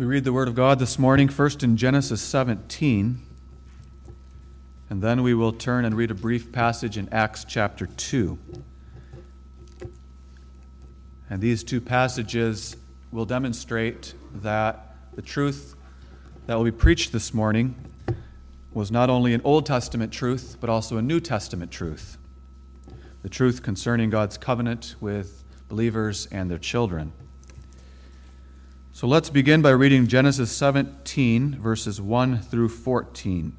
We read the Word of God this morning, first in Genesis 17, and then we will turn and read a brief passage in Acts chapter 2. And these two passages will demonstrate that the truth that will be preached this morning was not only an Old Testament truth, but also a New Testament truth. The truth concerning God's covenant with believers and their children. So let's begin by reading Genesis 17, verses 1 through 14.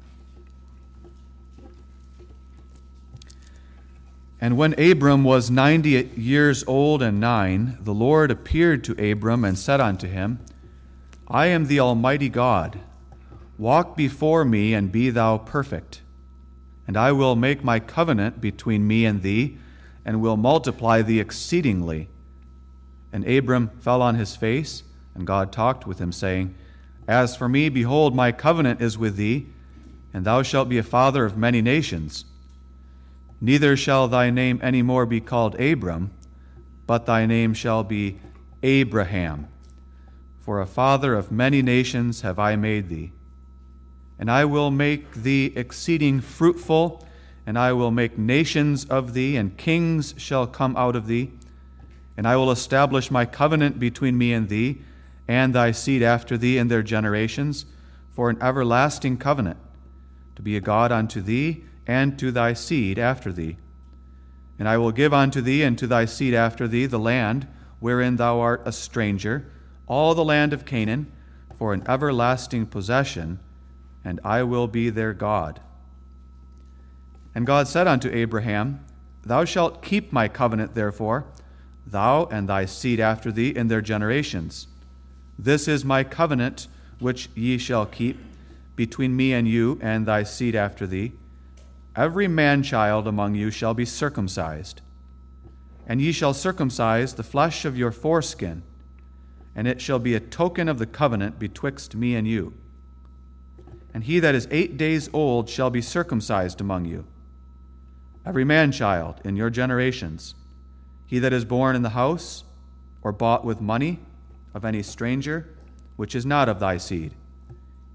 And when Abram was ninety years old and nine, the Lord appeared to Abram and said unto him, I am the Almighty God. Walk before me and be thou perfect. And I will make my covenant between me and thee, and will multiply thee exceedingly. And Abram fell on his face and God talked with him, saying, As for me, behold, my covenant is with thee, and thou shalt be a father of many nations. Neither shall thy name any more be called Abram, but thy name shall be Abraham. For a father of many nations have I made thee. And I will make thee exceeding fruitful, and I will make nations of thee, and kings shall come out of thee. And I will establish my covenant between me and thee and thy seed after thee in their generations, for an everlasting covenant, to be a God unto thee and to thy seed after thee. And I will give unto thee and to thy seed after thee the land wherein thou art a stranger, all the land of Canaan, for an everlasting possession, and I will be their God. And God said unto Abraham, Thou shalt keep my covenant, therefore, thou and thy seed after thee in their generations this is my covenant which ye shall keep between me and you and thy seed after thee. Every man child among you shall be circumcised, and ye shall circumcise the flesh of your foreskin, and it shall be a token of the covenant betwixt me and you. And he that is eight days old shall be circumcised among you, every man child in your generations, he that is born in the house or bought with money of any stranger which is not of thy seed.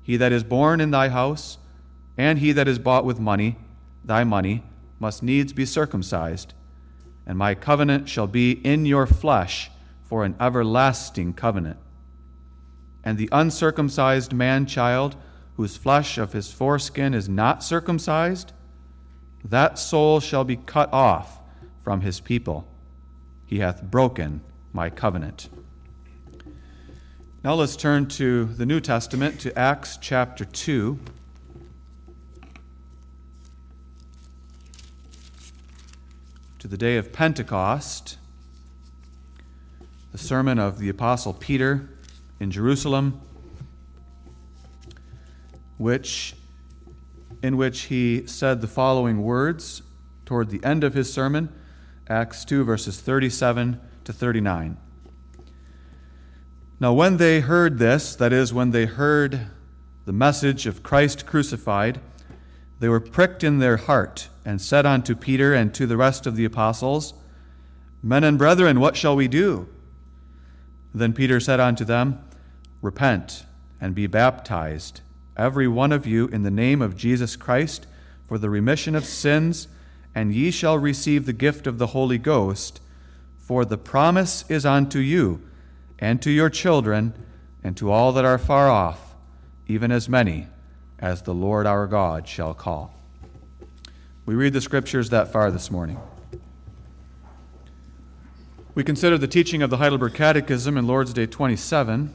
He that is born in thy house, and he that is bought with money, thy money, must needs be circumcised, and my covenant shall be in your flesh for an everlasting covenant. And the uncircumcised man child, whose flesh of his foreskin is not circumcised, that soul shall be cut off from his people. He hath broken my covenant. Now let's turn to the New Testament, to Acts chapter 2. To the day of Pentecost, the sermon of the Apostle Peter in Jerusalem, which, in which he said the following words toward the end of his sermon, Acts 2, verses 37 to 39. Now, when they heard this, that is, when they heard the message of Christ crucified, they were pricked in their heart and said unto Peter and to the rest of the apostles, Men and brethren, what shall we do? Then Peter said unto them, Repent and be baptized, every one of you, in the name of Jesus Christ, for the remission of sins, and ye shall receive the gift of the Holy Ghost, for the promise is unto you and to your children, and to all that are far off, even as many as the Lord our God shall call. We read the scriptures that far this morning. We consider the teaching of the Heidelberg Catechism in Lord's Day 27.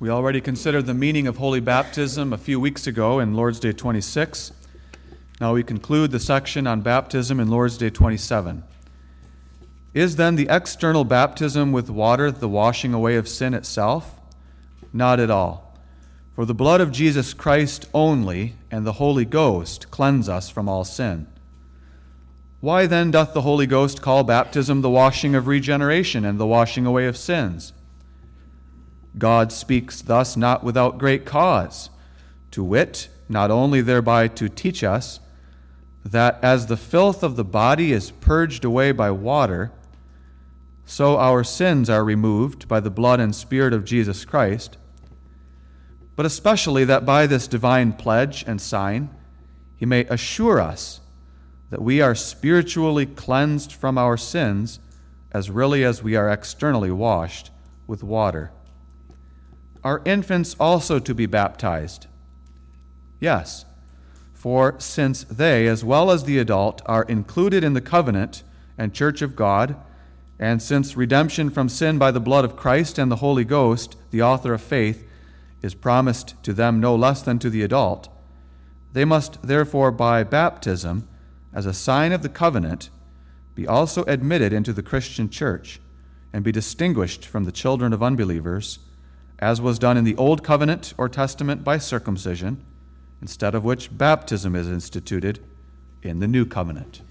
We already considered the meaning of holy baptism a few weeks ago in Lord's Day 26. Now we conclude the section on baptism in Lord's Day 27. Is then the external baptism with water the washing away of sin itself? Not at all. For the blood of Jesus Christ only and the Holy Ghost cleanse us from all sin. Why then doth the Holy Ghost call baptism the washing of regeneration and the washing away of sins? God speaks thus not without great cause, to wit, not only thereby to teach us that as the filth of the body is purged away by water, so our sins are removed by the blood and Spirit of Jesus Christ, but especially that by this divine pledge and sign, he may assure us that we are spiritually cleansed from our sins as really as we are externally washed with water. Are infants also to be baptized? Yes, for since they, as well as the adult, are included in the covenant and church of God, and since redemption from sin by the blood of Christ and the Holy Ghost, the author of faith, is promised to them no less than to the adult, they must therefore, by baptism, as a sign of the covenant, be also admitted into the Christian church and be distinguished from the children of unbelievers, as was done in the Old Covenant or Testament by circumcision, instead of which baptism is instituted in the New Covenant.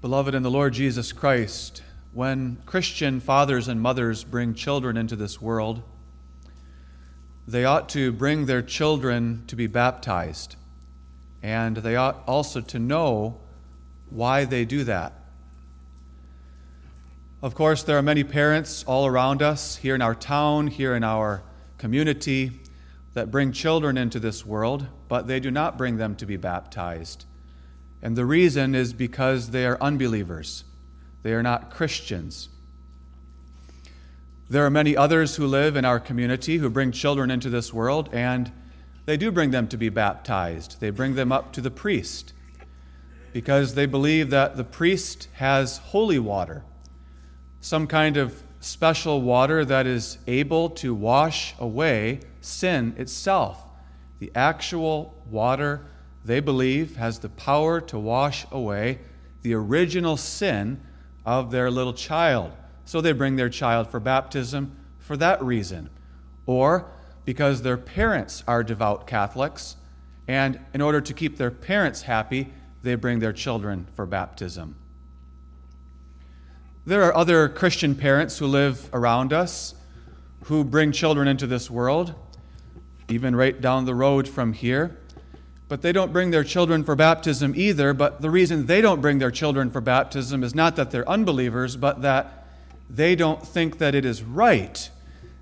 Beloved in the Lord Jesus Christ, when Christian fathers and mothers bring children into this world, they ought to bring their children to be baptized. And they ought also to know why they do that. Of course, there are many parents all around us, here in our town, here in our community, that bring children into this world, but they do not bring them to be baptized. And the reason is because they are unbelievers, they are not Christians. There are many others who live in our community who bring children into this world, and they do bring them to be baptized. They bring them up to the priest because they believe that the priest has holy water, some kind of special water that is able to wash away sin itself, the actual water they believe has the power to wash away the original sin of their little child. So they bring their child for baptism for that reason. Or because their parents are devout Catholics, and in order to keep their parents happy, they bring their children for baptism. There are other Christian parents who live around us who bring children into this world, even right down the road from here but they don't bring their children for baptism either. But the reason they don't bring their children for baptism is not that they're unbelievers, but that they don't think that it is right.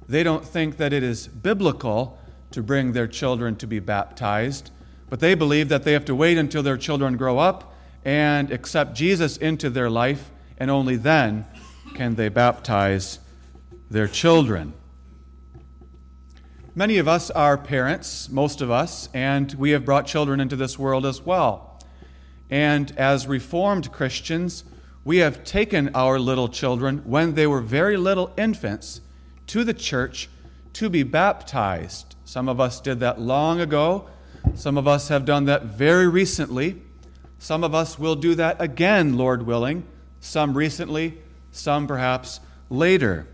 They don't think that it is biblical to bring their children to be baptized. But they believe that they have to wait until their children grow up and accept Jesus into their life, and only then can they baptize their children. Many of us are parents, most of us, and we have brought children into this world as well. And as Reformed Christians, we have taken our little children when they were very little infants to the church to be baptized. Some of us did that long ago. Some of us have done that very recently. Some of us will do that again, Lord willing. Some recently, some perhaps later.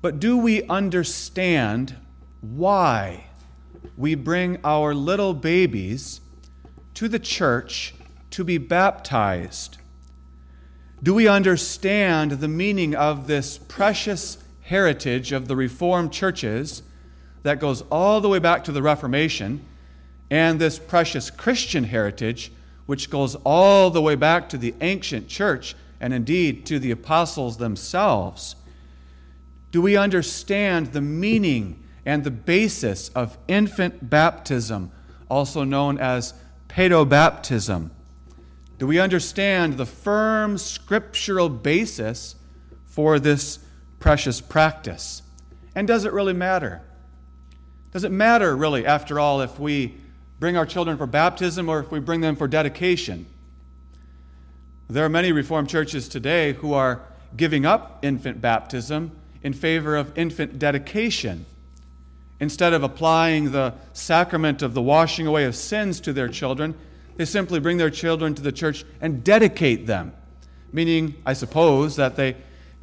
But do we understand why we bring our little babies to the church to be baptized? Do we understand the meaning of this precious heritage of the Reformed churches that goes all the way back to the Reformation and this precious Christian heritage which goes all the way back to the ancient church and indeed to the apostles themselves? Do we understand the meaning and the basis of infant baptism, also known as pedobaptism. Do we understand the firm scriptural basis for this precious practice? And does it really matter? Does it matter, really, after all, if we bring our children for baptism or if we bring them for dedication? There are many Reformed churches today who are giving up infant baptism in favor of infant dedication. Instead of applying the sacrament of the washing away of sins to their children, they simply bring their children to the church and dedicate them. Meaning, I suppose, that they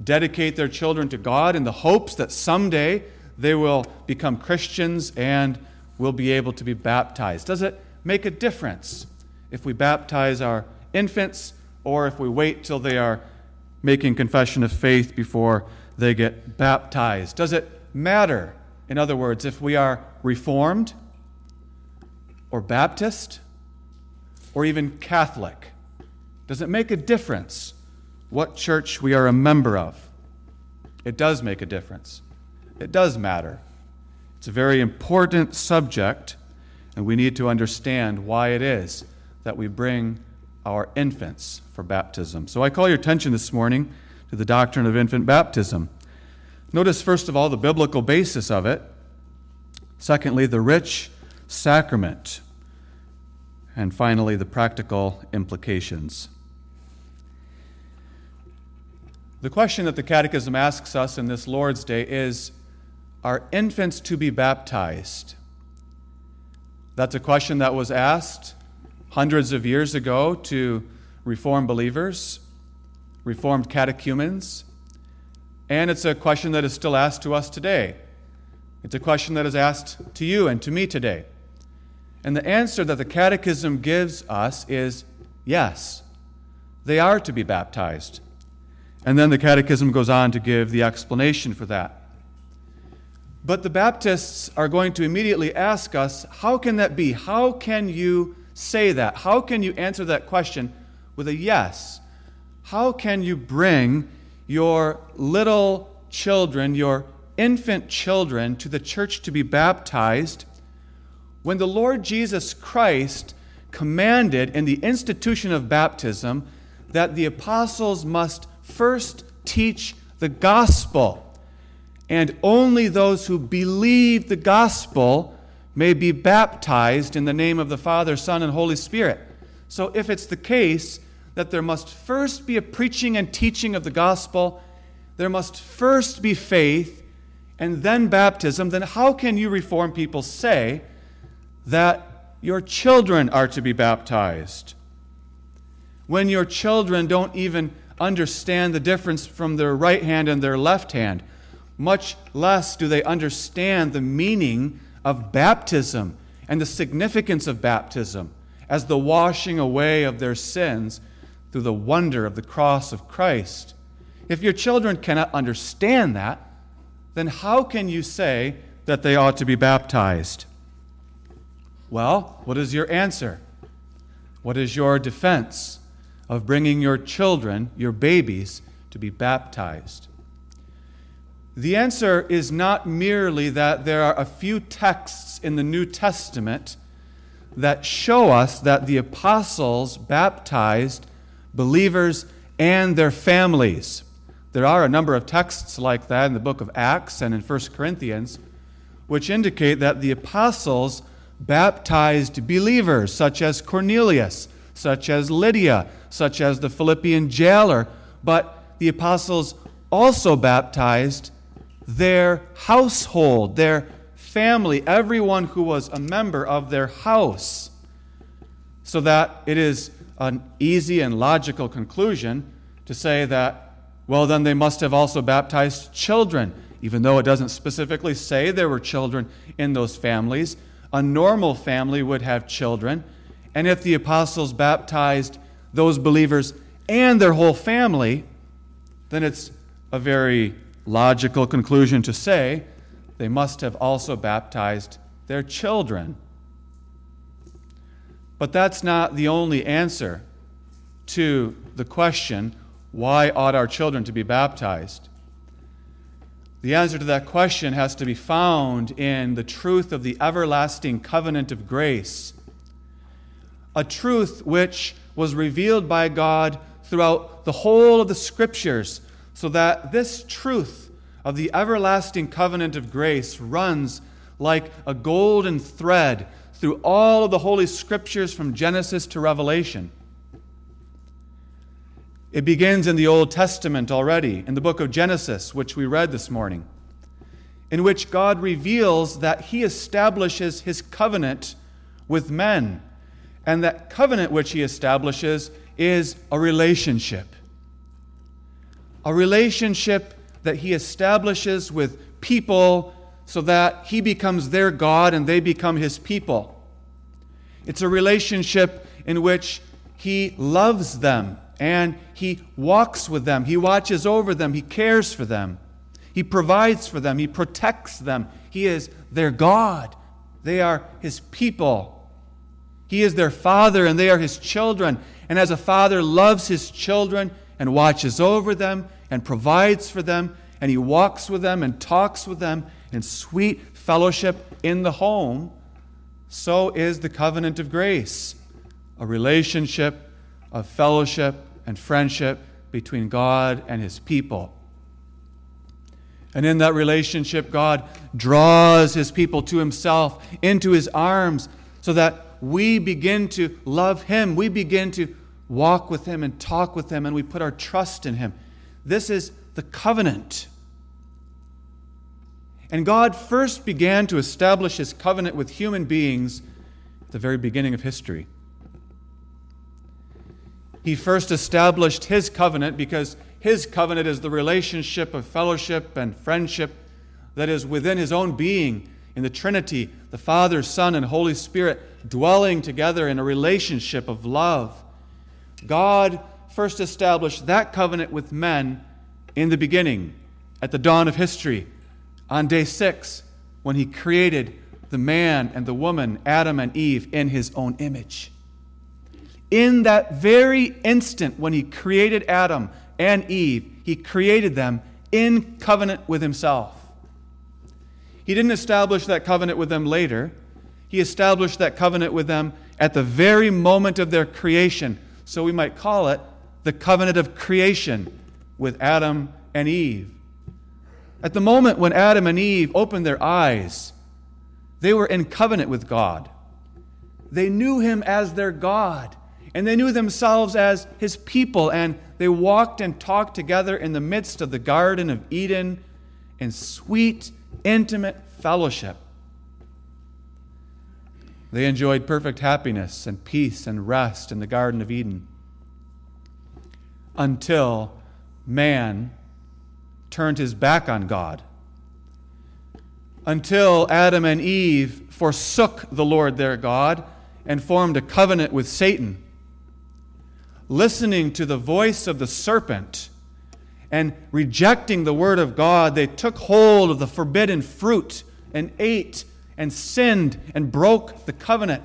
dedicate their children to God in the hopes that someday they will become Christians and will be able to be baptized. Does it make a difference if we baptize our infants or if we wait till they are making confession of faith before they get baptized? Does it matter, in other words, if we are Reformed or Baptist or even Catholic? Does it make a difference what church we are a member of? It does make a difference. It does matter. It's a very important subject, and we need to understand why it is that we bring our infants for baptism. So I call your attention this morning to the doctrine of infant baptism. Notice, first of all, the biblical basis of it. Secondly, the rich sacrament. And finally, the practical implications. The question that the Catechism asks us in this Lord's Day is Are infants to be baptized? That's a question that was asked hundreds of years ago to Reformed believers, Reformed catechumens, and it's a question that is still asked to us today. It's a question that is asked to you and to me today. And the answer that the Catechism gives us is yes, they are to be baptized. And then the Catechism goes on to give the explanation for that. But the Baptists are going to immediately ask us, how can that be? How can you say that? How can you answer that question with a yes? How can you bring your little children, your infant children, to the church to be baptized when the Lord Jesus Christ commanded in the institution of baptism that the apostles must first teach the gospel, and only those who believe the gospel may be baptized in the name of the Father, Son, and Holy Spirit. So, if it's the case that there must first be a preaching and teaching of the gospel, there must first be faith, and then baptism, then how can you reform people say that your children are to be baptized? When your children don't even understand the difference from their right hand and their left hand, much less do they understand the meaning of baptism and the significance of baptism as the washing away of their sins through the wonder of the cross of Christ. If your children cannot understand that, then how can you say that they ought to be baptized? Well, what is your answer? What is your defense of bringing your children, your babies, to be baptized? The answer is not merely that there are a few texts in the New Testament that show us that the apostles baptized believers and their families. There are a number of texts like that in the book of Acts and in 1 Corinthians, which indicate that the apostles baptized believers, such as Cornelius, such as Lydia, such as the Philippian jailer, but the apostles also baptized their household, their family, everyone who was a member of their house. So that it is an easy and logical conclusion to say that well, then they must have also baptized children, even though it doesn't specifically say there were children in those families. A normal family would have children. And if the apostles baptized those believers and their whole family, then it's a very logical conclusion to say they must have also baptized their children. But that's not the only answer to the question why ought our children to be baptized? The answer to that question has to be found in the truth of the everlasting covenant of grace, a truth which was revealed by God throughout the whole of the Scriptures, so that this truth of the everlasting covenant of grace runs like a golden thread through all of the Holy Scriptures from Genesis to Revelation. It begins in the Old Testament already, in the book of Genesis, which we read this morning, in which God reveals that He establishes His covenant with men. And that covenant which He establishes is a relationship. a relationship that he establishes with people so that he becomes their God and they become his people. It's a relationship in which he loves them and he walks with them, he watches over them, he cares for them, he provides for them, he protects them. He is their God, they are his people. He is their father and they are his children. And as a father loves his children and watches over them and provides for them, and he walks with them and talks with them in sweet fellowship in the home, so is the covenant of grace a relationship of fellowship and friendship between God and his people. And in that relationship, God draws his people to himself, into his arms, so that we begin to love him. We begin to walk with him and talk with him, and we put our trust in him. This is the covenant. And God first began to establish his covenant with human beings at the very beginning of history. He first established his covenant because his covenant is the relationship of fellowship and friendship that is within his own being in the Trinity, the Father, Son, and Holy Spirit dwelling together in a relationship of love. God first established that covenant with men in the beginning, at the dawn of history, on day six, when He created the man and the woman, Adam and Eve, in His own image. In that very instant when He created Adam and Eve, He created them in covenant with Himself. He didn't establish that covenant with them later. He established that covenant with them at the very moment of their creation. So we might call it the covenant of creation with Adam and Eve. At the moment when Adam and Eve opened their eyes, they were in covenant with God. They knew Him as their God, and they knew themselves as His people, and they walked and talked together in the midst of the Garden of Eden in sweet, intimate fellowship. They enjoyed perfect happiness and peace and rest in the Garden of Eden until man turned his back on God. Until Adam and Eve forsook the Lord their God and formed a covenant with Satan. Listening to the voice of the serpent and rejecting the word of God, they took hold of the forbidden fruit and ate and sinned and broke the covenant.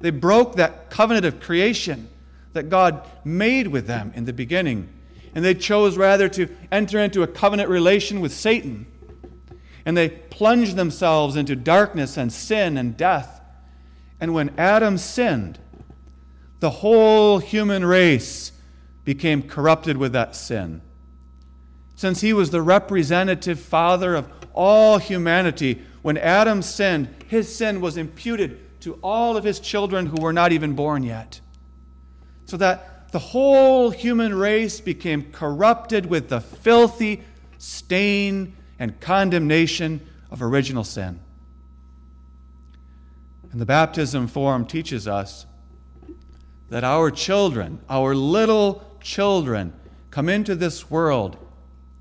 They broke that covenant of creation that God made with them in the beginning. And they chose rather to enter into a covenant relation with Satan. And they plunged themselves into darkness and sin and death. And when Adam sinned, the whole human race became corrupted with that sin. Since he was the representative father of all humanity, when Adam sinned, his sin was imputed to all of his children who were not even born yet. So that the whole human race became corrupted with the filthy stain and condemnation of original sin. And the baptism form teaches us that our children, our little children, come into this world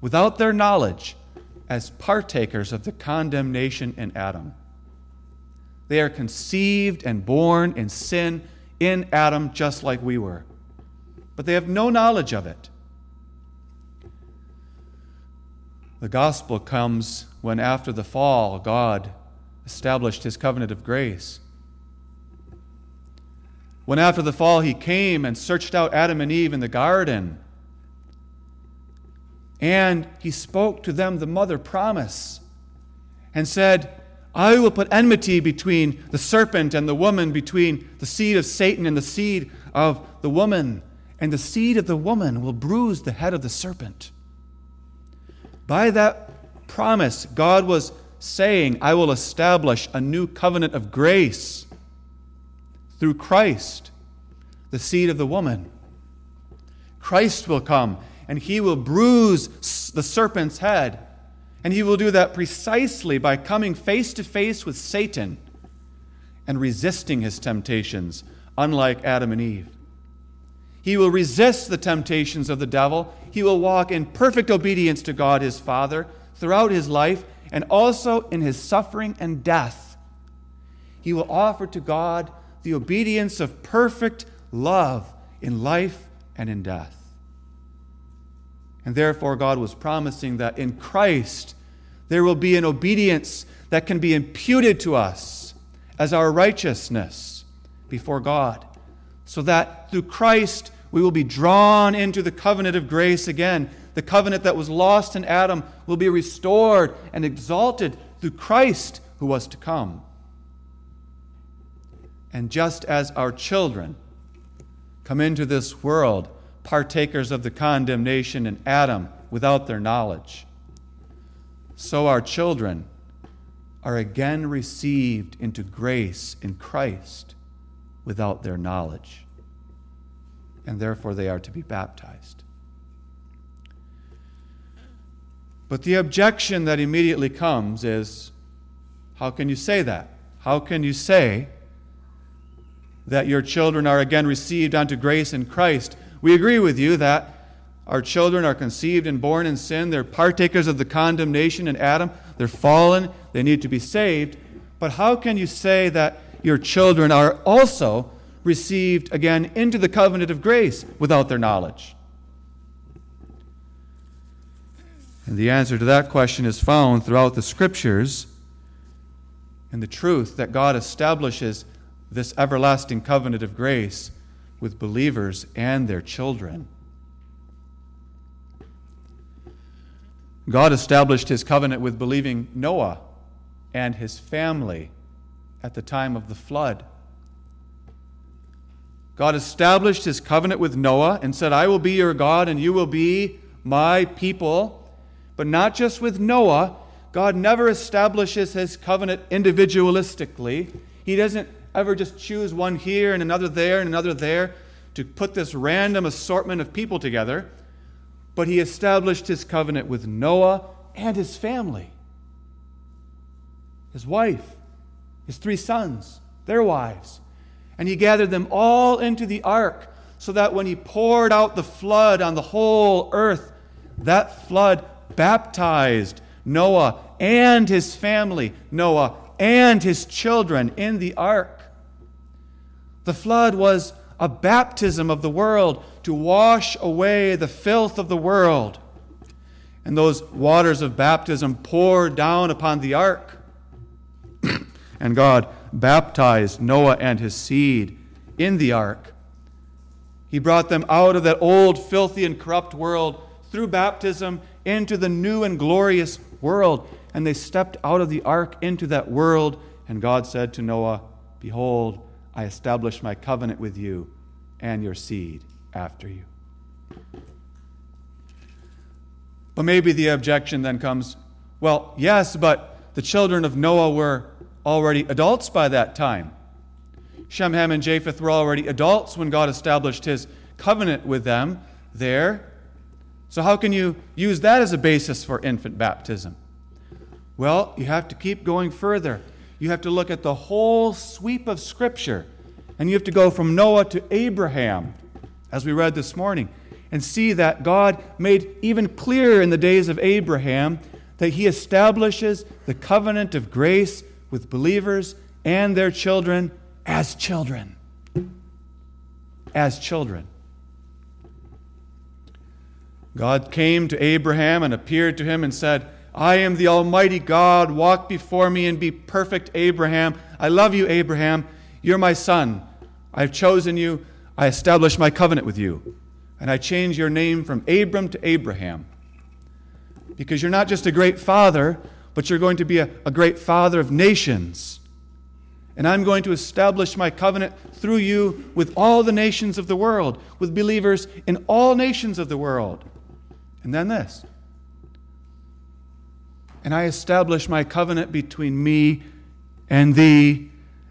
without their knowledge as partakers of the condemnation in Adam. They are conceived and born in sin in Adam just like we were, but they have no knowledge of it. The gospel comes when, after the fall, God established his covenant of grace. When, after the fall, he came and searched out Adam and Eve in the garden and he spoke to them the mother promise and said, I will put enmity between the serpent and the woman, between the seed of Satan and the seed of the woman, and the seed of the woman will bruise the head of the serpent. By that promise, God was saying, I will establish a new covenant of grace through Christ, the seed of the woman. Christ will come and he will bruise the serpent's head. And he will do that precisely by coming face to face with Satan and resisting his temptations, unlike Adam and Eve. He will resist the temptations of the devil. He will walk in perfect obedience to God his Father throughout his life and also in his suffering and death. He will offer to God the obedience of perfect love in life and in death. And therefore, God was promising that in Christ there will be an obedience that can be imputed to us as our righteousness before God, so that through Christ we will be drawn into the covenant of grace again. The covenant that was lost in Adam will be restored and exalted through Christ who was to come. And just as our children come into this world partakers of the condemnation in Adam without their knowledge, so our children are again received into grace in Christ without their knowledge. And therefore they are to be baptized. But the objection that immediately comes is how can you say that? How can you say that your children are again received unto grace in Christ? We agree with you that our children are conceived and born in sin. They're partakers of the condemnation in Adam. They're fallen. They need to be saved. But how can you say that your children are also received again into the covenant of grace without their knowledge? And the answer to that question is found throughout the scriptures in the truth that God establishes this everlasting covenant of grace with believers and their children. God established his covenant with believing Noah and his family at the time of the flood. God established his covenant with Noah and said, I will be your God and you will be my people. But not just with Noah. God never establishes his covenant individualistically. He doesn't ever just choose one here and another there and another there to put this random assortment of people together but he established his covenant with Noah and his family his wife, his three sons, their wives. And he gathered them all into the ark so that when he poured out the flood on the whole earth, that flood baptized Noah and his family, Noah and his children in the ark. The flood was a baptism of the world to wash away the filth of the world. And those waters of baptism poured down upon the ark. and God baptized Noah and his seed in the ark. He brought them out of that old, filthy, and corrupt world through baptism into the new and glorious world. And they stepped out of the ark into that world. And God said to Noah, Behold, I establish my covenant with you and your seed after you. But maybe the objection then comes well, yes, but the children of Noah were already adults by that time. Shem, Ham, and Japheth were already adults when God established his covenant with them there. So, how can you use that as a basis for infant baptism? Well, you have to keep going further. You have to look at the whole sweep of Scripture and you have to go from Noah to Abraham, as we read this morning, and see that God made even clearer in the days of Abraham that he establishes the covenant of grace with believers and their children as children. As children. God came to Abraham and appeared to him and said, I am the Almighty God. Walk before me and be perfect, Abraham. I love you, Abraham. You're my son. I've chosen you. I establish my covenant with you. And I change your name from Abram to Abraham. Because you're not just a great father, but you're going to be a, a great father of nations. And I'm going to establish my covenant through you with all the nations of the world, with believers in all nations of the world. And then this. And I establish my covenant between me and thee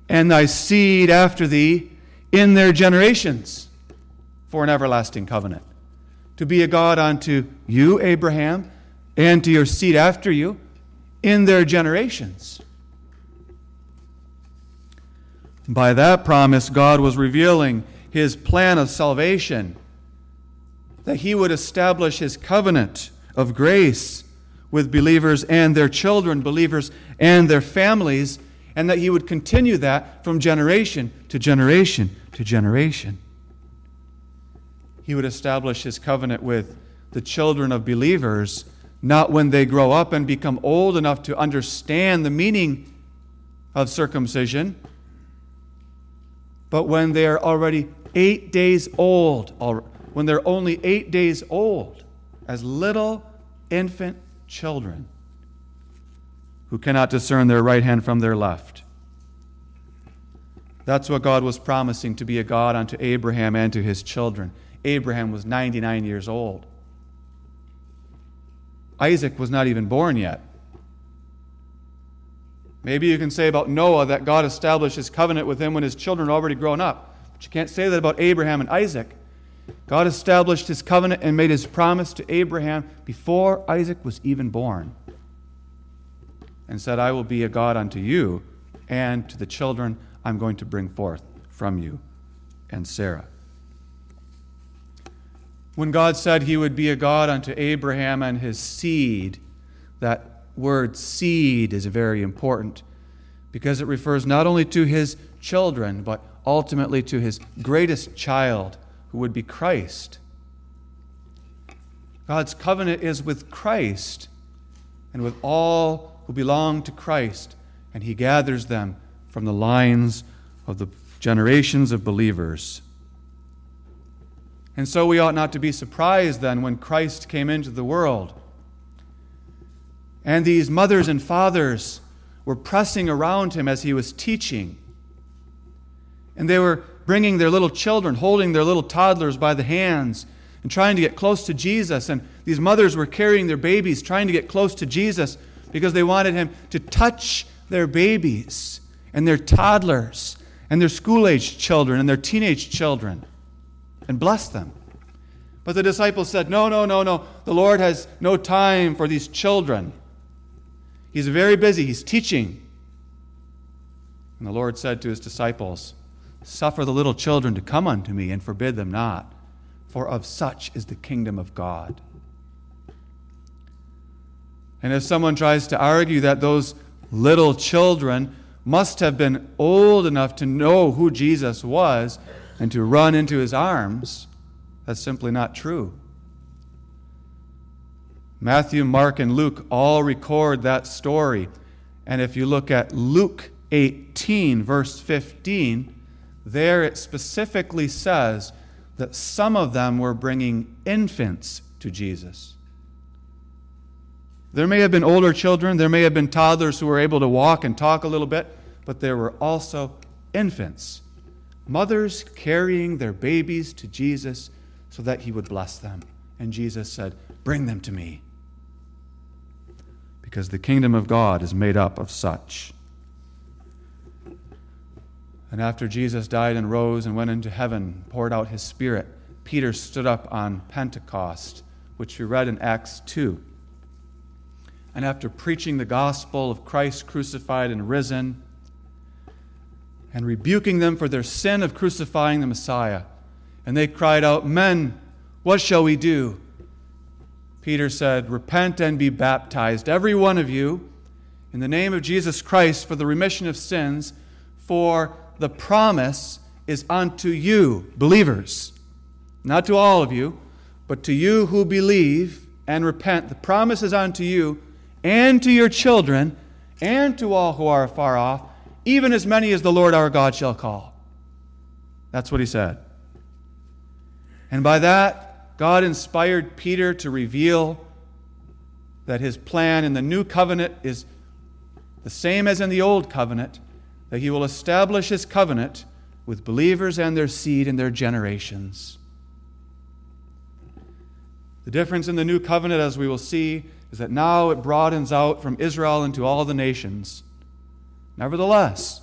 and thy seed after thee in their generations for an everlasting covenant. To be a God unto you, Abraham, and to your seed after you in their generations. By that promise, God was revealing his plan of salvation that he would establish his covenant of grace with believers and their children, believers and their families, and that he would continue that from generation to generation to generation. He would establish his covenant with the children of believers, not when they grow up and become old enough to understand the meaning of circumcision, but when they are already eight days old, when they're only eight days old, as little infant children who cannot discern their right hand from their left. That's what God was promising to be a God unto Abraham and to his children. Abraham was 99 years old. Isaac was not even born yet. Maybe you can say about Noah that God established his covenant with him when his children had already grown up. But you can't say that about Abraham and Isaac. God established his covenant and made his promise to Abraham before Isaac was even born. And said, I will be a God unto you and to the children I'm going to bring forth from you and Sarah. When God said he would be a God unto Abraham and his seed, that word seed is very important because it refers not only to his children, but ultimately to his greatest child, who would be Christ. God's covenant is with Christ and with all who belong to Christ, and he gathers them from the lines of the generations of believers. And so we ought not to be surprised then when Christ came into the world and these mothers and fathers were pressing around him as he was teaching. And they were bringing their little children, holding their little toddlers by the hands, and trying to get close to Jesus. And these mothers were carrying their babies, trying to get close to Jesus because they wanted him to touch their babies and their toddlers and their school aged children and their teenage children and bless them. But the disciples said, No, no, no, no. The Lord has no time for these children. He's very busy, he's teaching. And the Lord said to his disciples, Suffer the little children to come unto me, and forbid them not, for of such is the kingdom of God. And if someone tries to argue that those little children must have been old enough to know who Jesus was and to run into his arms, that's simply not true. Matthew, Mark, and Luke all record that story. And if you look at Luke 18, verse 15, there it specifically says that some of them were bringing infants to Jesus. There may have been older children, there may have been toddlers who were able to walk and talk a little bit, but there were also infants. Mothers carrying their babies to Jesus so that he would bless them. And Jesus said, Bring them to me because the kingdom of God is made up of such. And after Jesus died and rose and went into heaven, poured out his Spirit, Peter stood up on Pentecost, which we read in Acts 2. And after preaching the gospel of Christ crucified and risen, and rebuking them for their sin of crucifying the Messiah, and they cried out, Men, what shall we do? Peter said, Repent and be baptized, every one of you, in the name of Jesus Christ for the remission of sins, for the promise is unto you, believers. Not to all of you, but to you who believe and repent. The promise is unto you and to your children and to all who are far off, even as many as the Lord our God shall call. That's what he said. And by that, God inspired Peter to reveal that his plan in the new covenant is the same as in the old covenant, that he will establish his covenant with believers and their seed and their generations. The difference in the new covenant, as we will see, is that now it broadens out from Israel into all the nations. Nevertheless,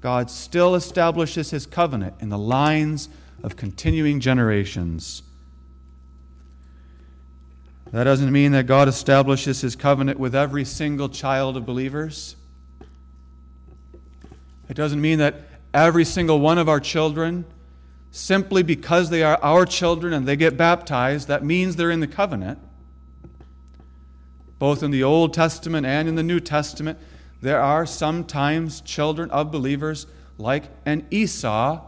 God still establishes his covenant in the lines of continuing generations. That doesn't mean that God establishes his covenant with every single child of believers. It doesn't mean that every single one of our children simply because they are our children and they get baptized, that means they're in the covenant. Both in the Old Testament and in the New Testament, there are sometimes children of believers like an Esau,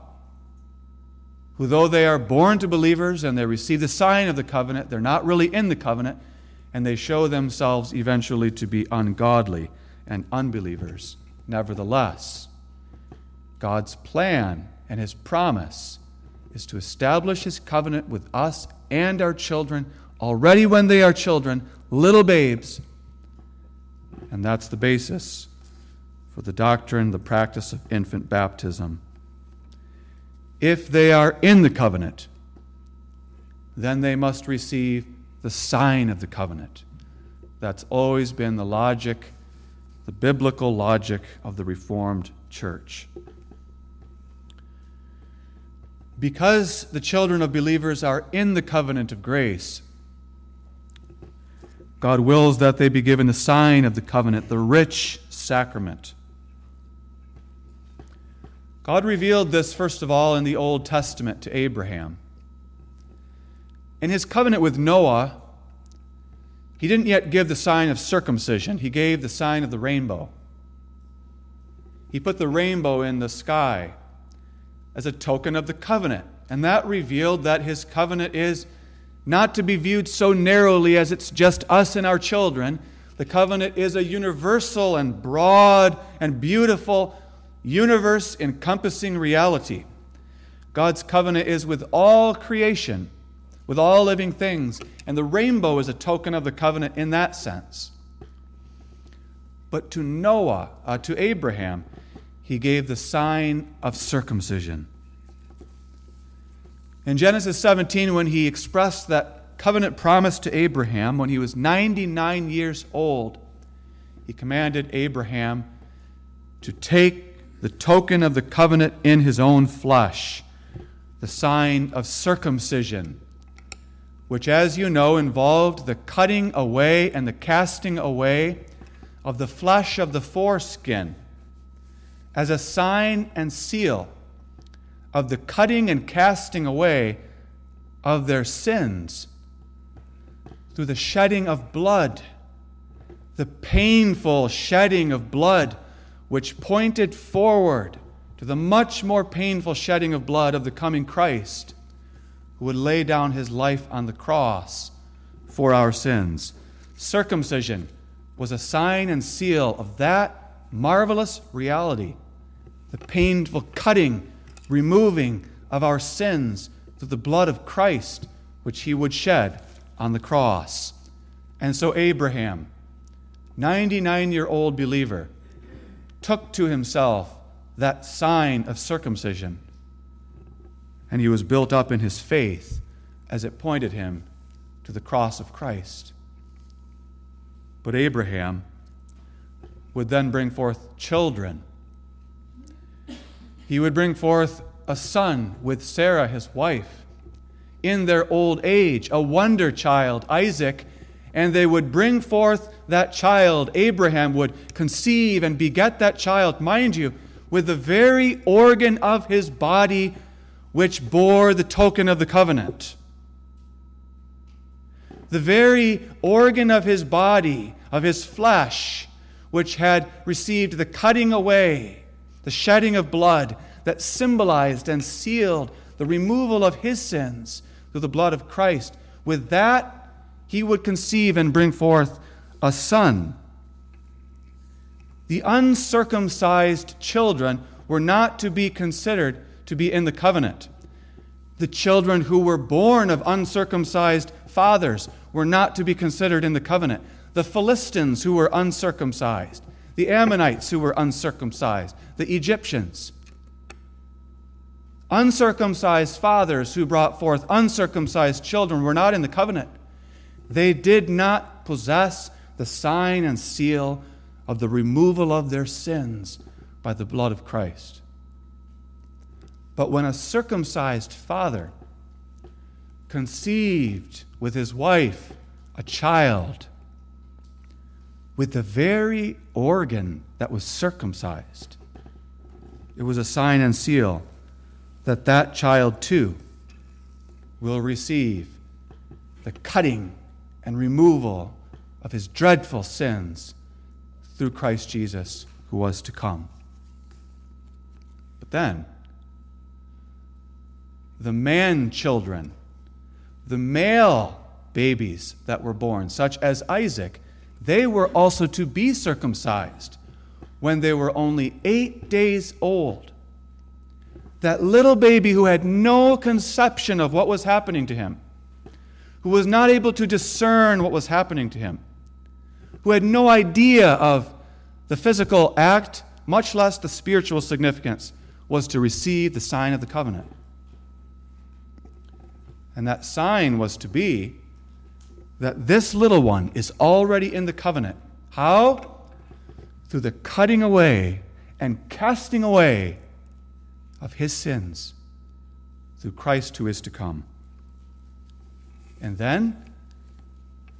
who, though they are born to believers and they receive the sign of the covenant, they're not really in the covenant, and they show themselves eventually to be ungodly and unbelievers. Nevertheless, God's plan and His promise is to establish His covenant with us and our children already when they are children, little babes. And that's the basis for the doctrine, the practice of infant baptism. If they are in the covenant, then they must receive the sign of the covenant. That's always been the logic, the biblical logic of the Reformed Church. Because the children of believers are in the covenant of grace, God wills that they be given the sign of the covenant, the rich sacrament. God revealed this, first of all, in the Old Testament to Abraham. In his covenant with Noah, he didn't yet give the sign of circumcision, he gave the sign of the rainbow. He put the rainbow in the sky as a token of the covenant. And that revealed that his covenant is not to be viewed so narrowly as it's just us and our children. The covenant is a universal and broad and beautiful universe encompassing reality. God's covenant is with all creation, with all living things, and the rainbow is a token of the covenant in that sense. But to Noah, uh, to Abraham, he gave the sign of circumcision. In Genesis 17, when he expressed that covenant promise to Abraham when he was 99 years old, he commanded Abraham to take the token of the covenant in his own flesh, the sign of circumcision, which, as you know, involved the cutting away and the casting away of the flesh of the foreskin as a sign and seal of the cutting and casting away of their sins through the shedding of blood, the painful shedding of blood, which pointed forward to the much more painful shedding of blood of the coming Christ, who would lay down his life on the cross for our sins. Circumcision was a sign and seal of that marvelous reality the painful cutting, removing of our sins through the blood of Christ, which he would shed on the cross. And so Abraham, 99 year old believer, took to himself that sign of circumcision. And he was built up in his faith as it pointed him to the cross of Christ. But Abraham would then bring forth children he would bring forth a son with Sarah, his wife, in their old age, a wonder child, Isaac, and they would bring forth that child. Abraham would conceive and beget that child, mind you, with the very organ of his body which bore the token of the covenant. The very organ of his body, of his flesh, which had received the cutting away the shedding of blood that symbolized and sealed the removal of his sins through the blood of Christ. With that, he would conceive and bring forth a son. The uncircumcised children were not to be considered to be in the covenant. The children who were born of uncircumcised fathers were not to be considered in the covenant. The Philistines who were uncircumcised, the Ammonites who were uncircumcised, the Egyptians. Uncircumcised fathers who brought forth uncircumcised children were not in the covenant. They did not possess the sign and seal of the removal of their sins by the blood of Christ. But when a circumcised father conceived with his wife a child with the very organ that was circumcised, it was a sign and seal that that child too will receive the cutting and removal of his dreadful sins through Christ Jesus who was to come. But then, the man children, the male babies that were born, such as Isaac, they were also to be circumcised when they were only eight days old. That little baby who had no conception of what was happening to him, who was not able to discern what was happening to him, who had no idea of the physical act, much less the spiritual significance, was to receive the sign of the covenant. And that sign was to be that this little one is already in the covenant. How? Through the cutting away and casting away of his sins through Christ who is to come. And then,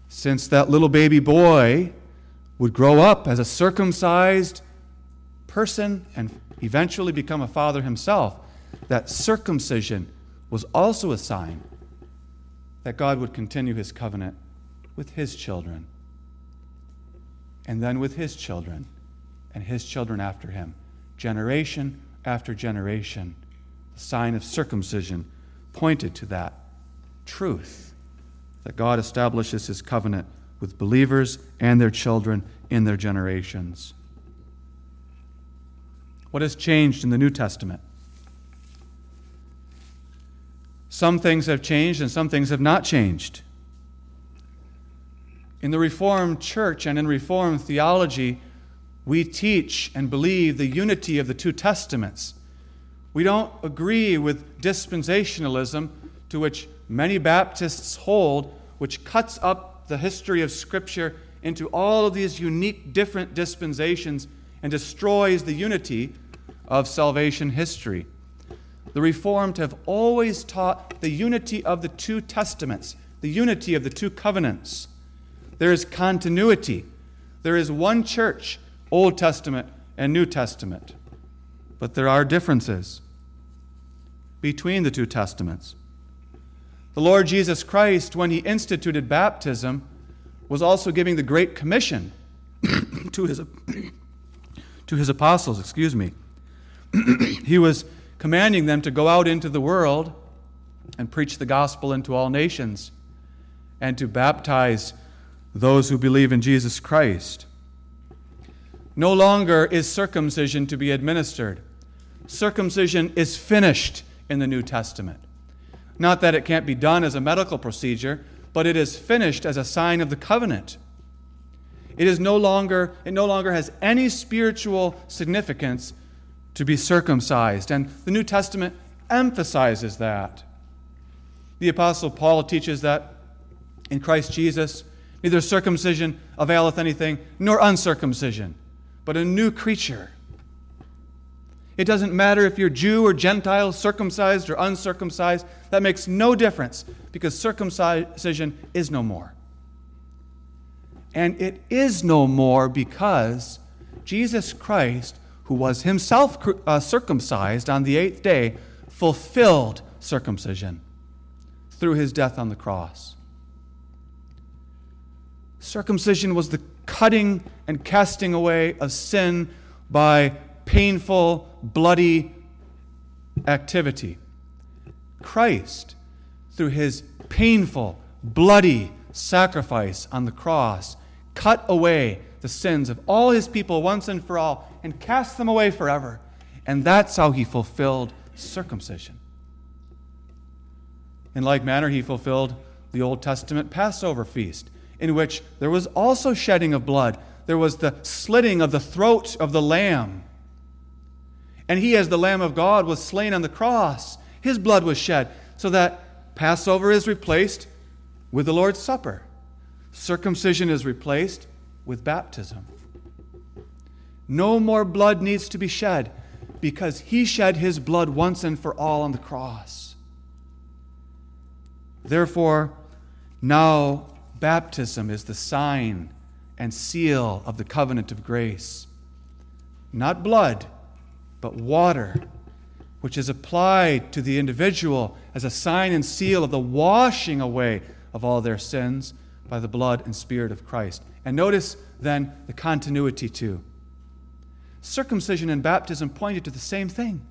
since that little baby boy would grow up as a circumcised person and eventually become a father himself, that circumcision was also a sign that God would continue his covenant with his children, and then with his children, and his children after him, generation after generation. The sign of circumcision pointed to that truth that God establishes his covenant with believers and their children in their generations. What has changed in the New Testament? Some things have changed and some things have not changed. In the Reformed Church and in Reformed theology, we teach and believe the unity of the two Testaments. We don't agree with dispensationalism, to which many Baptists hold, which cuts up the history of Scripture into all of these unique, different dispensations and destroys the unity of salvation history the Reformed have always taught the unity of the two testaments, the unity of the two covenants. There is continuity. There is one church, Old Testament and New Testament. But there are differences between the two testaments. The Lord Jesus Christ, when he instituted baptism, was also giving the Great Commission to his, to his apostles, excuse me. he was commanding them to go out into the world and preach the gospel into all nations and to baptize those who believe in Jesus Christ. No longer is circumcision to be administered. Circumcision is finished in the New Testament. Not that it can't be done as a medical procedure, but it is finished as a sign of the covenant. It is no longer it no longer has any spiritual significance to be circumcised. And the New Testament emphasizes that. The Apostle Paul teaches that in Christ Jesus, neither circumcision availeth anything, nor uncircumcision, but a new creature. It doesn't matter if you're Jew or Gentile, circumcised or uncircumcised, that makes no difference because circumcision is no more. And it is no more because Jesus Christ who was himself uh, circumcised on the eighth day, fulfilled circumcision through his death on the cross. Circumcision was the cutting and casting away of sin by painful, bloody activity. Christ, through his painful, bloody sacrifice on the cross, cut away the sins of all his people once and for all and cast them away forever. And that's how he fulfilled circumcision. In like manner, he fulfilled the Old Testament Passover feast, in which there was also shedding of blood. There was the slitting of the throat of the lamb. And he, as the Lamb of God, was slain on the cross. His blood was shed, so that Passover is replaced with the Lord's Supper. Circumcision is replaced with baptism. No more blood needs to be shed because he shed his blood once and for all on the cross. Therefore, now baptism is the sign and seal of the covenant of grace. Not blood, but water, which is applied to the individual as a sign and seal of the washing away of all their sins by the blood and spirit of Christ. And notice then the continuity too. Circumcision and baptism pointed to the same thing.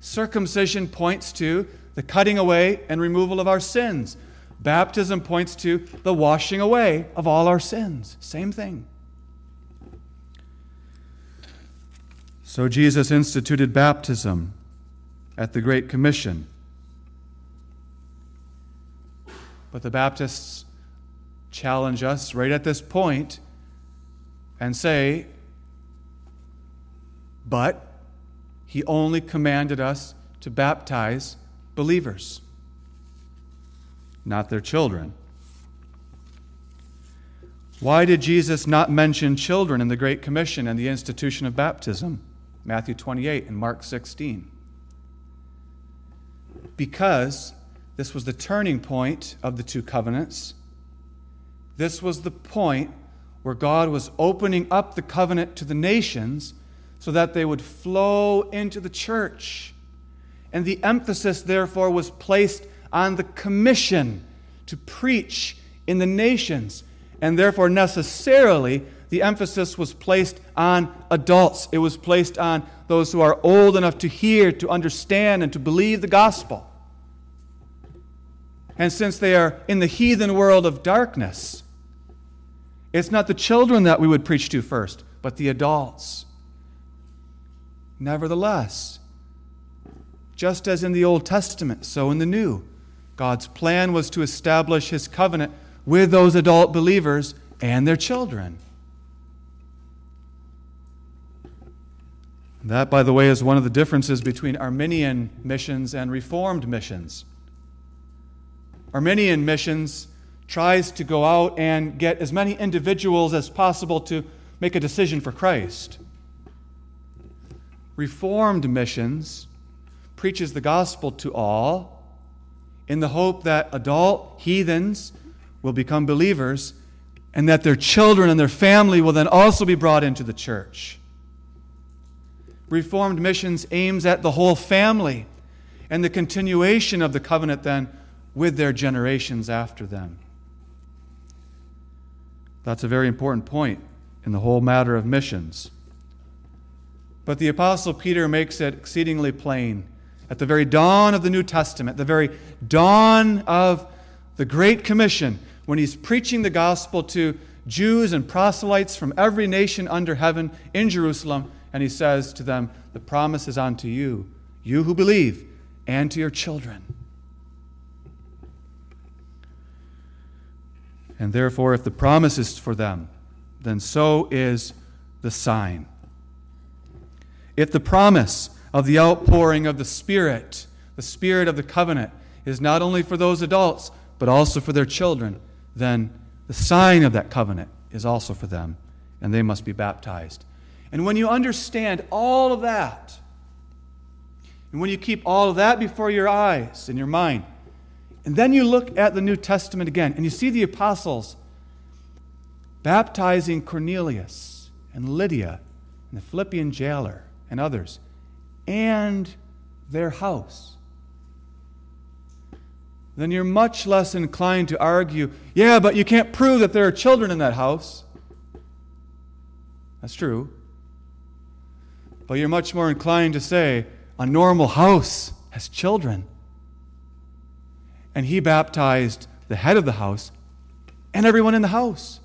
Circumcision points to the cutting away and removal of our sins. Baptism points to the washing away of all our sins. Same thing. So Jesus instituted baptism at the Great Commission. But the Baptists challenge us right at this point and say, but he only commanded us to baptize believers, not their children. Why did Jesus not mention children in the Great Commission and the institution of baptism? Matthew 28 and Mark 16. Because this was the turning point of the two covenants. This was the point where God was opening up the covenant to the nations so that they would flow into the church. And the emphasis, therefore, was placed on the commission to preach in the nations. And therefore, necessarily, the emphasis was placed on adults. It was placed on those who are old enough to hear, to understand, and to believe the gospel. And since they are in the heathen world of darkness, it's not the children that we would preach to first, but the adults. Nevertheless, just as in the Old Testament, so in the New, God's plan was to establish his covenant with those adult believers and their children. That, by the way, is one of the differences between Arminian missions and Reformed missions. Arminian missions tries to go out and get as many individuals as possible to make a decision for Christ. Reformed missions preaches the gospel to all in the hope that adult heathens will become believers and that their children and their family will then also be brought into the church. Reformed missions aims at the whole family and the continuation of the covenant then with their generations after them. That's a very important point in the whole matter of missions. But the Apostle Peter makes it exceedingly plain at the very dawn of the New Testament, the very dawn of the Great Commission, when he's preaching the gospel to Jews and proselytes from every nation under heaven in Jerusalem, and he says to them, The promise is unto you, you who believe, and to your children. And therefore, if the promise is for them, then so is the sign. If the promise of the outpouring of the Spirit, the Spirit of the covenant, is not only for those adults, but also for their children, then the sign of that covenant is also for them, and they must be baptized. And when you understand all of that, and when you keep all of that before your eyes and your mind, and then you look at the New Testament again, and you see the apostles baptizing Cornelius and Lydia and the Philippian jailer and others, and their house, then you're much less inclined to argue, yeah, but you can't prove that there are children in that house. That's true. But you're much more inclined to say, a normal house has children. And he baptized the head of the house and everyone in the house.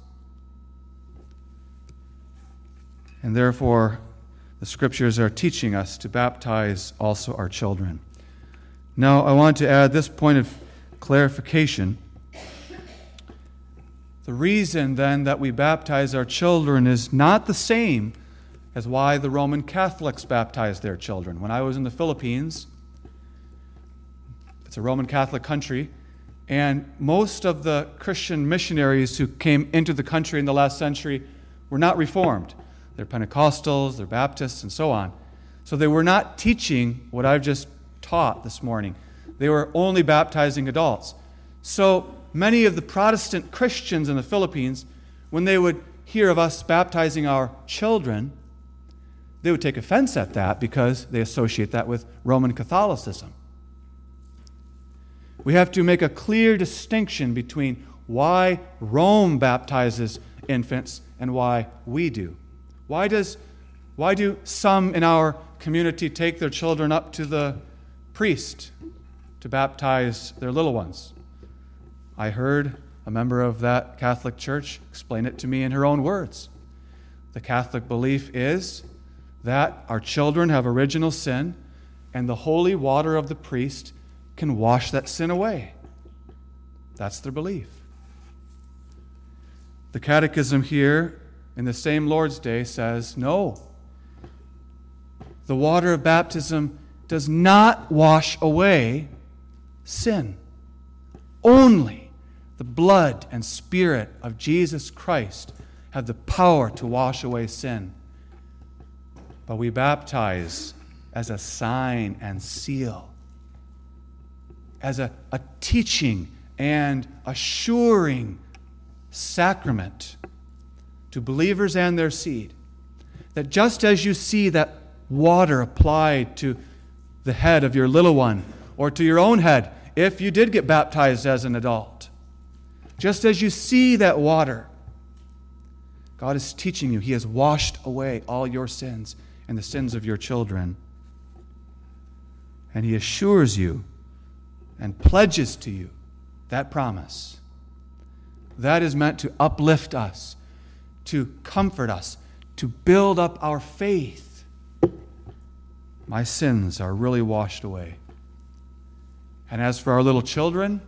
And therefore, the scriptures are teaching us to baptize also our children. Now, I want to add this point of clarification. The reason then that we baptize our children is not the same as why the Roman Catholics baptized their children. When I was in the Philippines, it's a Roman Catholic country, and most of the Christian missionaries who came into the country in the last century were not Reformed. They're Pentecostals, they're Baptists, and so on. So they were not teaching what I've just taught this morning. They were only baptizing adults. So many of the Protestant Christians in the Philippines, when they would hear of us baptizing our children, they would take offense at that because they associate that with Roman Catholicism. We have to make a clear distinction between why Rome baptizes infants and why we do. Why, does, why do some in our community take their children up to the priest to baptize their little ones? I heard a member of that Catholic Church explain it to me in her own words. The Catholic belief is that our children have original sin, and the holy water of the priest can wash that sin away. That's their belief. The Catechism here in the same Lord's Day says no. The water of baptism does not wash away sin. Only the blood and spirit of Jesus Christ have the power to wash away sin. But we baptize as a sign and seal, as a, a teaching and assuring sacrament to believers and their seed. That just as you see that water applied to the head of your little one or to your own head, if you did get baptized as an adult, just as you see that water, God is teaching you, He has washed away all your sins and the sins of your children. And He assures you and pledges to you that promise. That is meant to uplift us, to comfort us, to build up our faith. My sins are really washed away. And as for our little children,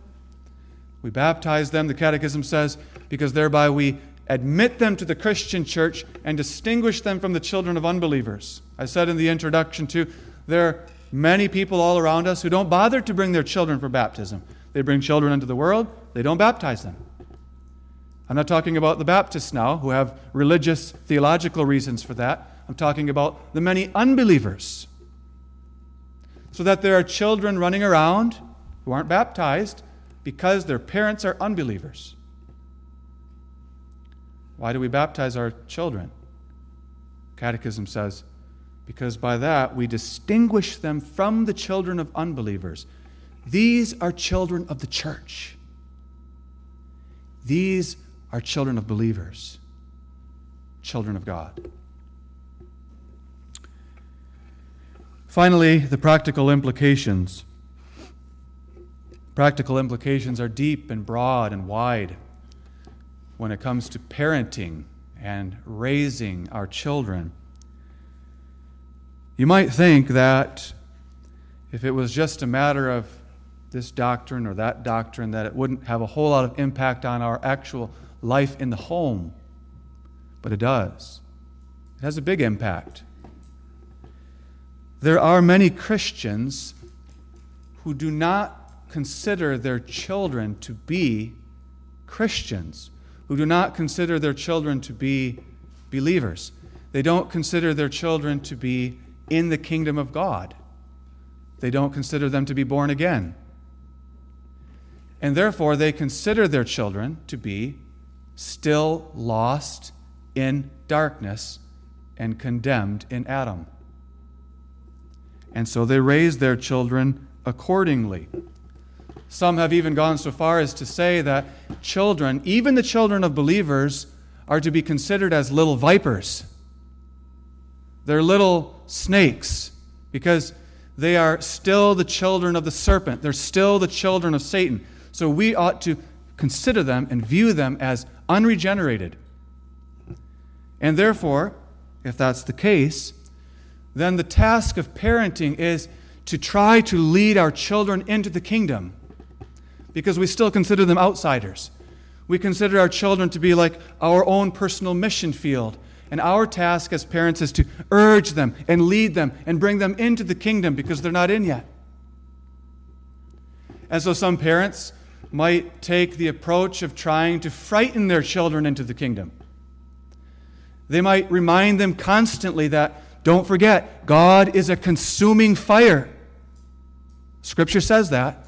we baptize them, the Catechism says, because thereby we admit them to the Christian church and distinguish them from the children of unbelievers. I said in the introduction, too, there are many people all around us who don't bother to bring their children for baptism. They bring children into the world, they don't baptize them. I'm not talking about the Baptists now, who have religious, theological reasons for that. I'm talking about the many unbelievers. So that there are children running around who aren't baptized because their parents are unbelievers. Why do we baptize our children? Catechism says, because by that we distinguish them from the children of unbelievers. These are children of the church. These are children of believers, children of God. Finally, the practical implications. Practical implications are deep and broad and wide when it comes to parenting and raising our children. You might think that if it was just a matter of this doctrine or that doctrine, that it wouldn't have a whole lot of impact on our actual life in the home. But it does. It has a big impact. There are many Christians who do not consider their children to be Christians who do not consider their children to be believers. They don't consider their children to be in the kingdom of God. They don't consider them to be born again. And therefore, they consider their children to be still lost in darkness and condemned in Adam. And so they raise their children accordingly. Some have even gone so far as to say that children, even the children of believers, are to be considered as little vipers. They're little snakes because they are still the children of the serpent. They're still the children of Satan. So we ought to consider them and view them as unregenerated. And therefore, if that's the case, then the task of parenting is to try to lead our children into the kingdom because we still consider them outsiders. We consider our children to be like our own personal mission field. And our task as parents is to urge them and lead them and bring them into the kingdom because they're not in yet. And so some parents might take the approach of trying to frighten their children into the kingdom. They might remind them constantly that, don't forget, God is a consuming fire. Scripture says that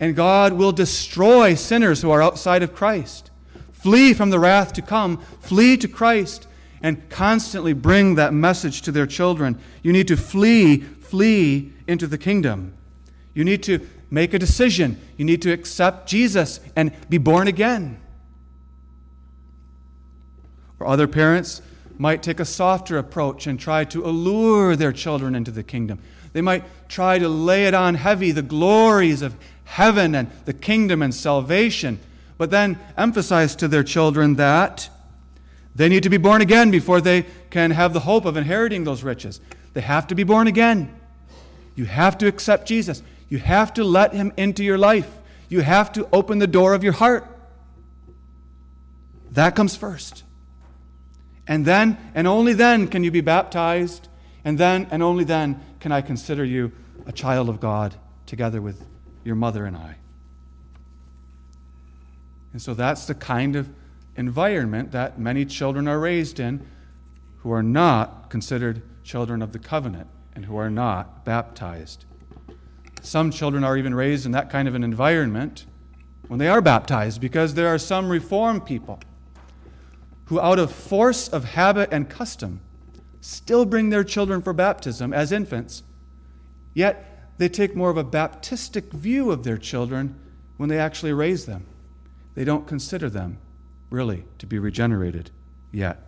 and God will destroy sinners who are outside of Christ. Flee from the wrath to come, flee to Christ, and constantly bring that message to their children. You need to flee, flee into the kingdom. You need to make a decision. You need to accept Jesus and be born again. Or other parents might take a softer approach and try to allure their children into the kingdom. They might try to lay it on heavy, the glories of heaven and the kingdom and salvation, but then emphasize to their children that they need to be born again before they can have the hope of inheriting those riches. They have to be born again. You have to accept Jesus. You have to let him into your life. You have to open the door of your heart. That comes first. And then, and only then, can you be baptized. And then, and only then, can I consider you a child of God together with your mother and I. And so that's the kind of environment that many children are raised in who are not considered children of the covenant and who are not baptized. Some children are even raised in that kind of an environment when they are baptized because there are some reformed people who, out of force of habit and custom, still bring their children for baptism as infants, yet they take more of a Baptistic view of their children when they actually raise them. They don't consider them really to be regenerated yet.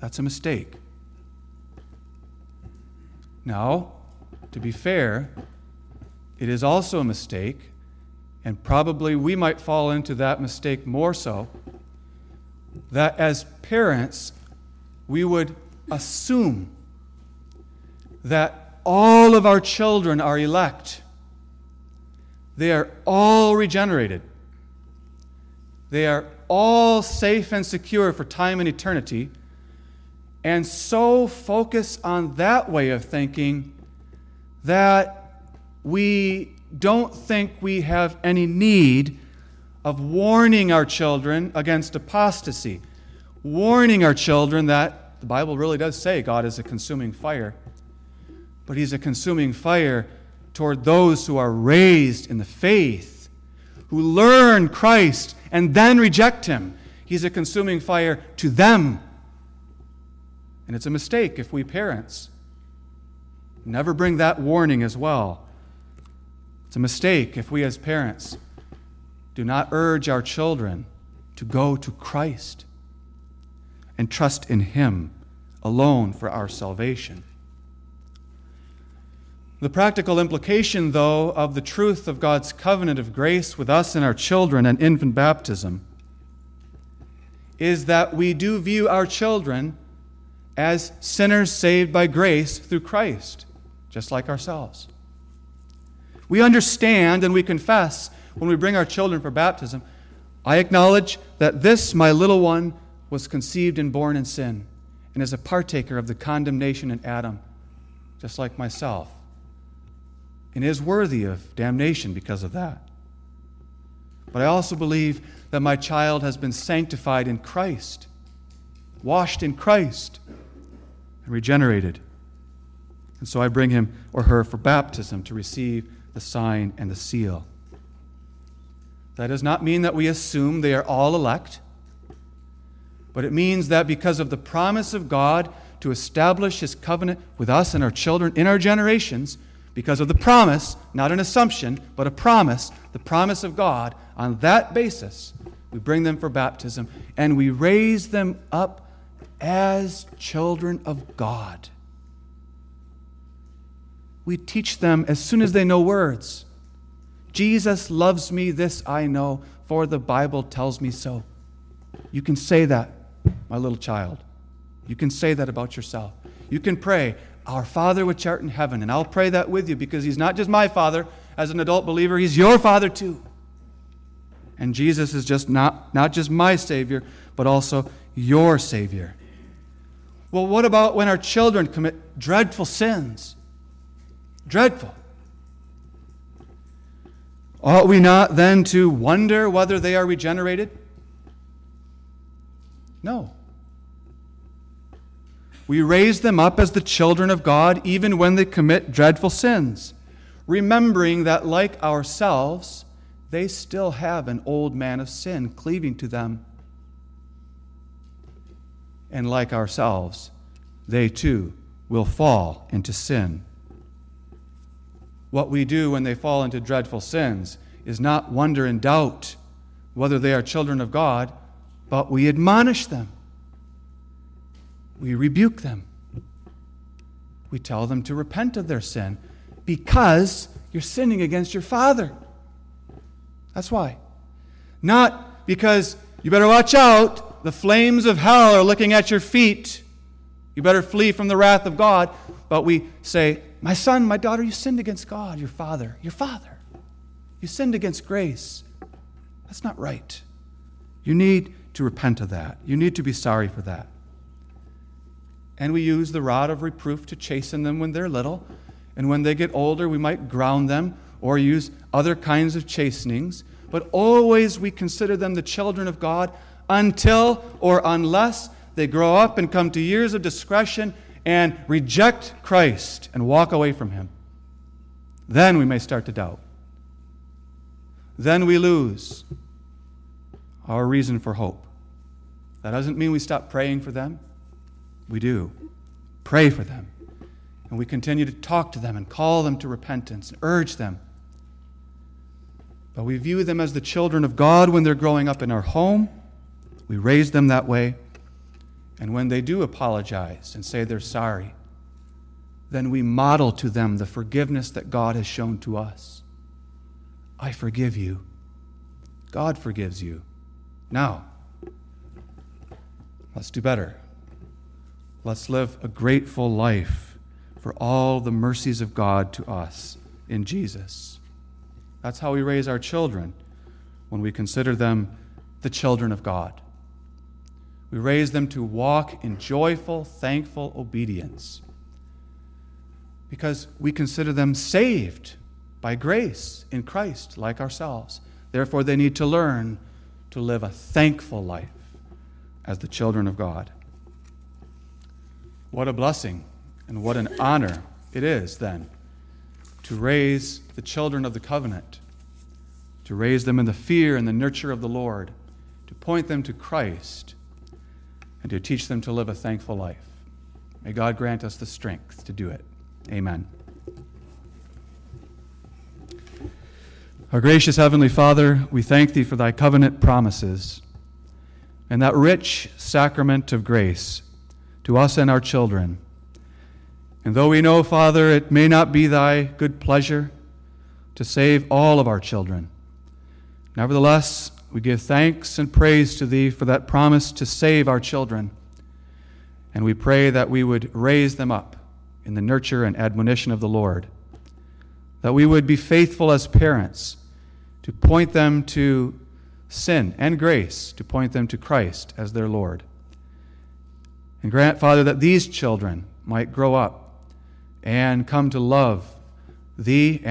That's a mistake. Now, to be fair, it is also a mistake, and probably we might fall into that mistake more so, that as parents, we would assume that all of our children are elect. They are all regenerated. They are all safe and secure for time and eternity. And so focus on that way of thinking that we don't think we have any need of warning our children against apostasy, warning our children that the Bible really does say God is a consuming fire, but He's a consuming fire toward those who are raised in the faith, who learn Christ and then reject him. He's a consuming fire to them. And it's a mistake if we parents never bring that warning as well. It's a mistake if we as parents do not urge our children to go to Christ and trust in Him alone for our salvation. The practical implication, though, of the truth of God's covenant of grace with us and our children and infant baptism is that we do view our children as sinners saved by grace through Christ, just like ourselves. We understand and we confess when we bring our children for baptism I acknowledge that this, my little one, was conceived and born in sin and is a partaker of the condemnation in Adam, just like myself and is worthy of damnation because of that. But I also believe that my child has been sanctified in Christ, washed in Christ, and regenerated. And so I bring him or her for baptism to receive the sign and the seal. That does not mean that we assume they are all elect, but it means that because of the promise of God to establish his covenant with us and our children in our generations, because of the promise, not an assumption, but a promise, the promise of God. On that basis, we bring them for baptism and we raise them up as children of God. We teach them as soon as they know words. Jesus loves me, this I know, for the Bible tells me so. You can say that, my little child. You can say that about yourself. You can pray, our Father which art in heaven. And I'll pray that with you because He's not just my Father as an adult believer, He's your Father too. And Jesus is just not, not just my Savior, but also your Savior. Well, what about when our children commit dreadful sins? Dreadful. Ought we not then to wonder whether they are regenerated? No. We raise them up as the children of God even when they commit dreadful sins, remembering that, like ourselves, they still have an old man of sin cleaving to them. and like ourselves, they too will fall into sin. What we do when they fall into dreadful sins is not wonder and doubt whether they are children of God, but we admonish them. We rebuke them. We tell them to repent of their sin because you're sinning against your Father. That's why. Not because you better watch out, the flames of hell are looking at your feet. You better flee from the wrath of God. But we say, My son, my daughter, you sinned against God, your Father, your Father. You sinned against grace. That's not right. You need to repent of that. You need to be sorry for that. And we use the rod of reproof to chasten them when they're little. And when they get older, we might ground them or use other kinds of chastenings. But always we consider them the children of God until or unless they grow up and come to years of discretion and reject Christ and walk away from Him. Then we may start to doubt. Then we lose our reason for hope. That doesn't mean we stop praying for them. We do. Pray for them. And we continue to talk to them and call them to repentance and urge them. But we view them as the children of God when they're growing up in our home. We raise them that way. And when they do apologize and say they're sorry, then we model to them the forgiveness that God has shown to us. I forgive you. God forgives you. Now, let's do better. Let's live a grateful life for all the mercies of God to us in Jesus. That's how we raise our children when we consider them the children of God. We raise them to walk in joyful, thankful obedience because we consider them saved by grace in Christ, like ourselves. Therefore, they need to learn to live a thankful life as the children of God. What a blessing and what an honor it is, then, to raise the children of the covenant, to raise them in the fear and the nurture of the Lord, to point them to Christ, and to teach them to live a thankful life. May God grant us the strength to do it. Amen. Our gracious Heavenly Father, we thank Thee for Thy covenant promises and that rich sacrament of grace to us and our children. And though we know, Father, it may not be thy good pleasure to save all of our children, nevertheless, we give thanks and praise to thee for that promise to save our children. And we pray that we would raise them up in the nurture and admonition of the Lord, that we would be faithful as parents to point them to sin and grace, to point them to Christ as their Lord. And grant, Father, that these children might grow up and come to love Thee and